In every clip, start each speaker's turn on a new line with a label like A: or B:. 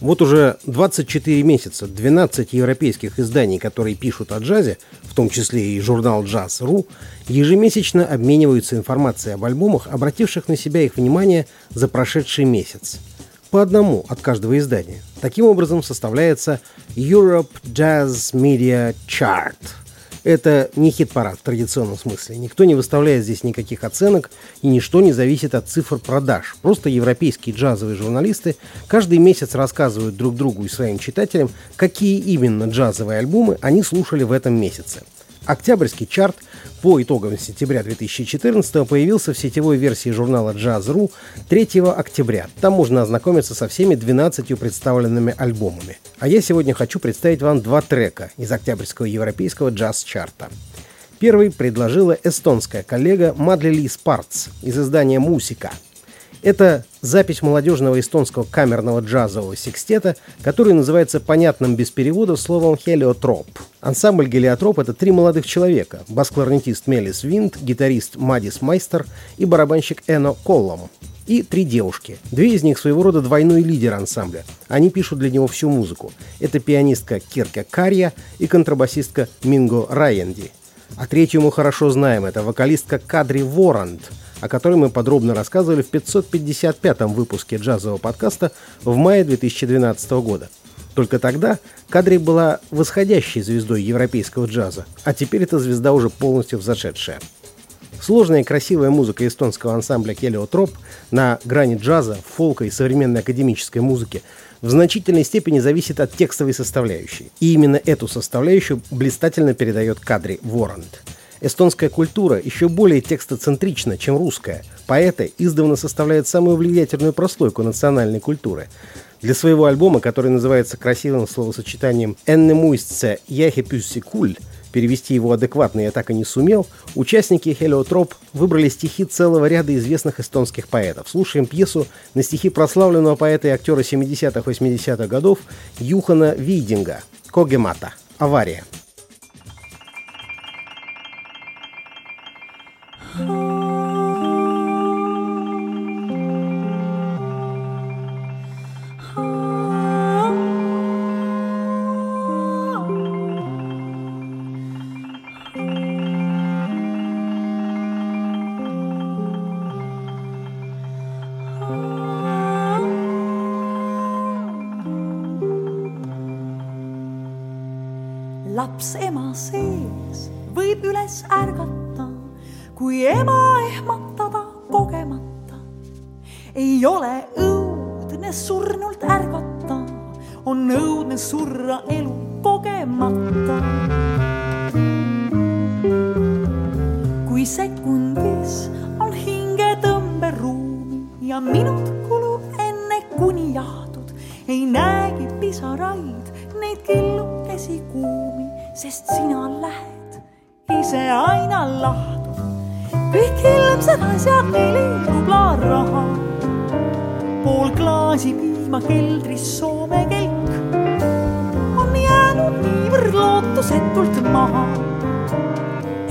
A: Вот уже 24 месяца 12 европейских изданий, которые пишут о джазе, в том числе и журнал «Джаз.ру», ежемесячно обмениваются информацией об альбомах, обративших на себя их внимание за прошедший месяц. По одному от каждого издания. Таким образом составляется Europe Jazz Media Chart – это не хит-парад в традиционном смысле. Никто не выставляет здесь никаких оценок, и ничто не зависит от цифр продаж. Просто европейские джазовые журналисты каждый месяц рассказывают друг другу и своим читателям, какие именно джазовые альбомы они слушали в этом месяце. Октябрьский чарт по итогам сентября 2014 появился в сетевой версии журнала Jazz.ru 3 октября. Там можно ознакомиться со всеми 12 представленными альбомами. А я сегодня хочу представить вам два трека из октябрьского европейского джаз-чарта. Первый предложила эстонская коллега Мадли Ли Спартс из издания «Мусика». Это запись молодежного эстонского камерного джазового секстета, который называется понятным без перевода словом «хелиотроп». Ансамбль «Гелиотроп» — это три молодых человека — бас-кларнетист Мелис Винт, гитарист Мадис Майстер и барабанщик Эно Коллом. И три девушки. Две из них своего рода двойной лидер ансамбля. Они пишут для него всю музыку. Это пианистка Кирка Карья и контрабасистка Минго Райенди. А третью мы хорошо знаем. Это вокалистка Кадри Ворант — о которой мы подробно рассказывали в 555-м выпуске джазового подкаста в мае 2012 года. Только тогда Кадри была восходящей звездой европейского джаза, а теперь эта звезда уже полностью взошедшая. Сложная и красивая музыка эстонского ансамбля Келиотроп на грани джаза, фолка и современной академической музыки в значительной степени зависит от текстовой составляющей. И именно эту составляющую блистательно передает Кадри Ворант – Эстонская культура еще более текстоцентрична, чем русская. Поэты издавна составляют самую влиятельную прослойку национальной культуры. Для своего альбома, который называется красивым словосочетанием «Энне муистце яхе куль», перевести его адекватно я так и не сумел, участники Хелиотроп выбрали стихи целого ряда известных эстонских поэтов. Слушаем пьесу на стихи прославленного поэта и актера 70-80-х годов Юхана Вейдинга «Когемата. Авария».
B: Laps ema sees võib üles ärgata, kui ema ehmatada kogemata. ei ole õudne surnult ärgata, on õudne surra elu kogemata. kui sekundis on hingetõmberuumi ja minut kulub enne, kuni jahdud, ei näegi pisaraid, neid killukesi kuumi sest sina lähed ise aina lahtu. Kõik hiljem sedasi ja neli rubla raha. pool klaasi piima keldris Soome kelk on jäänud niivõrd lootusetult maha,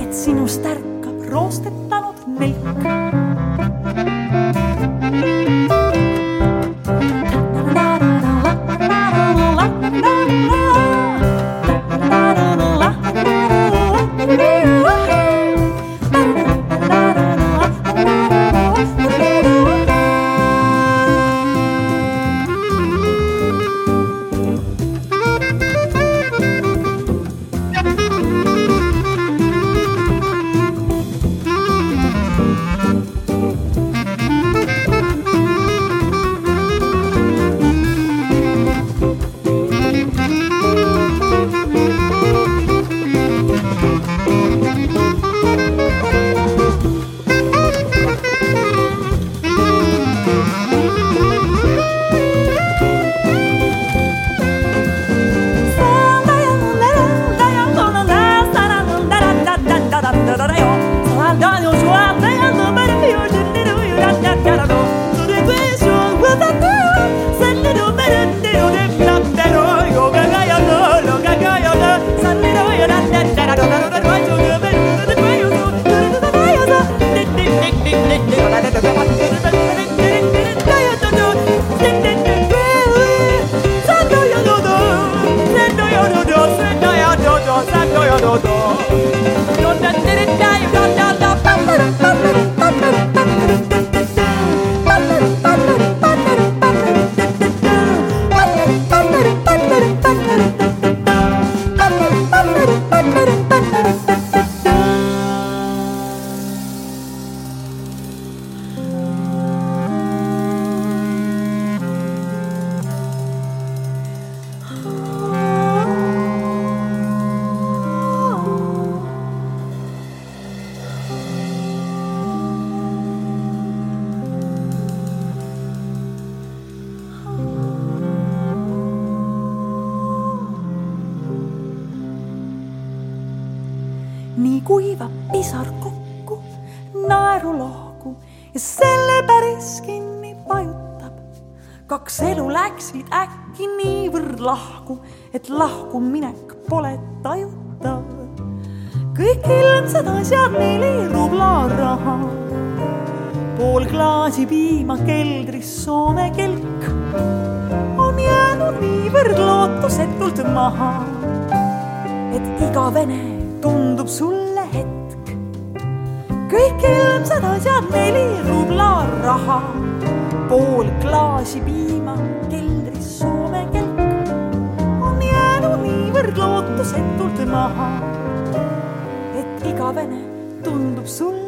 B: et sinust ärkab roostetanud nelk nii kuivab pisar kokku naerulohku ja selle päris kinni vajutab. kaks elu läksid äkki niivõrd lahku, et lahkuminek pole tajutav. kõik ilmsed asjad neli rubla raha pool klaasi piima keldris Soome kelk on jäänud niivõrd lootusetult maha, et igavene tundub sulle. Kõik ilmsed asjad neli rubla raha, pool klaasi piima keldris Soome kelk. On jäänud niivõrd lootusetult maha, et igavene tundub sulle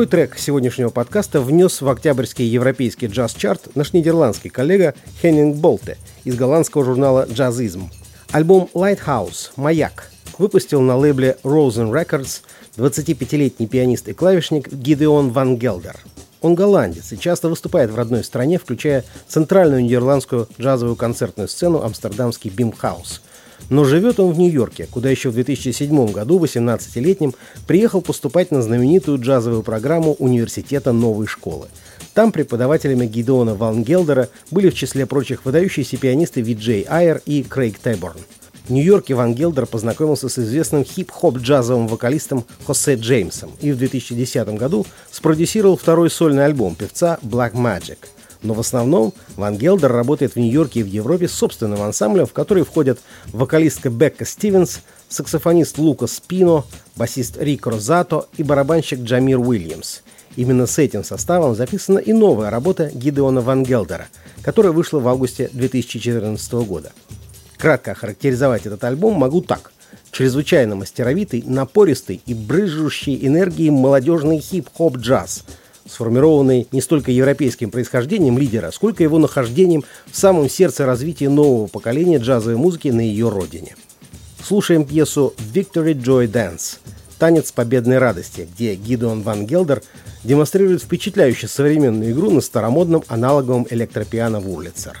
A: Второй трек сегодняшнего подкаста внес в октябрьский европейский джаз-чарт наш нидерландский коллега Хеннинг Болте из голландского журнала «Джазизм». Альбом «Lighthouse» «Маяк» выпустил на лейбле Rosen Records 25-летний пианист и клавишник Гидеон Ван Гелдер. Он голландец и часто выступает в родной стране, включая центральную нидерландскую джазовую концертную сцену амстердамский Бимхаус – но живет он в Нью-Йорке, куда еще в 2007 году 18-летним приехал поступать на знаменитую джазовую программу университета новой школы. Там преподавателями Гидеона Ван Гелдера были в числе прочих выдающиеся пианисты Виджей Айер и Крейг Тэборн. В Нью-Йорке Ван Гелдер познакомился с известным хип-хоп джазовым вокалистом Хосе Джеймсом и в 2010 году спродюсировал второй сольный альбом певца Black Magic – но в основном Ван Гелдер работает в Нью-Йорке и в Европе с собственным ансамблем, в который входят вокалистка Бекка Стивенс, саксофонист Лукас Пино, басист Рик Розато и барабанщик Джамир Уильямс. Именно с этим составом записана и новая работа Гидеона Ван Гелдера, которая вышла в августе 2014 года. Кратко охарактеризовать этот альбом могу так. Чрезвычайно мастеровитый, напористый и брызжущий энергией молодежный хип-хоп джаз – сформированный не столько европейским происхождением лидера, сколько его нахождением в самом сердце развития нового поколения джазовой музыки на ее родине. Слушаем пьесу «Victory Joy Dance» – «Танец победной радости», где Гидеон Ван Гелдер демонстрирует впечатляющую современную игру на старомодном аналоговом электропиано Вурлицер.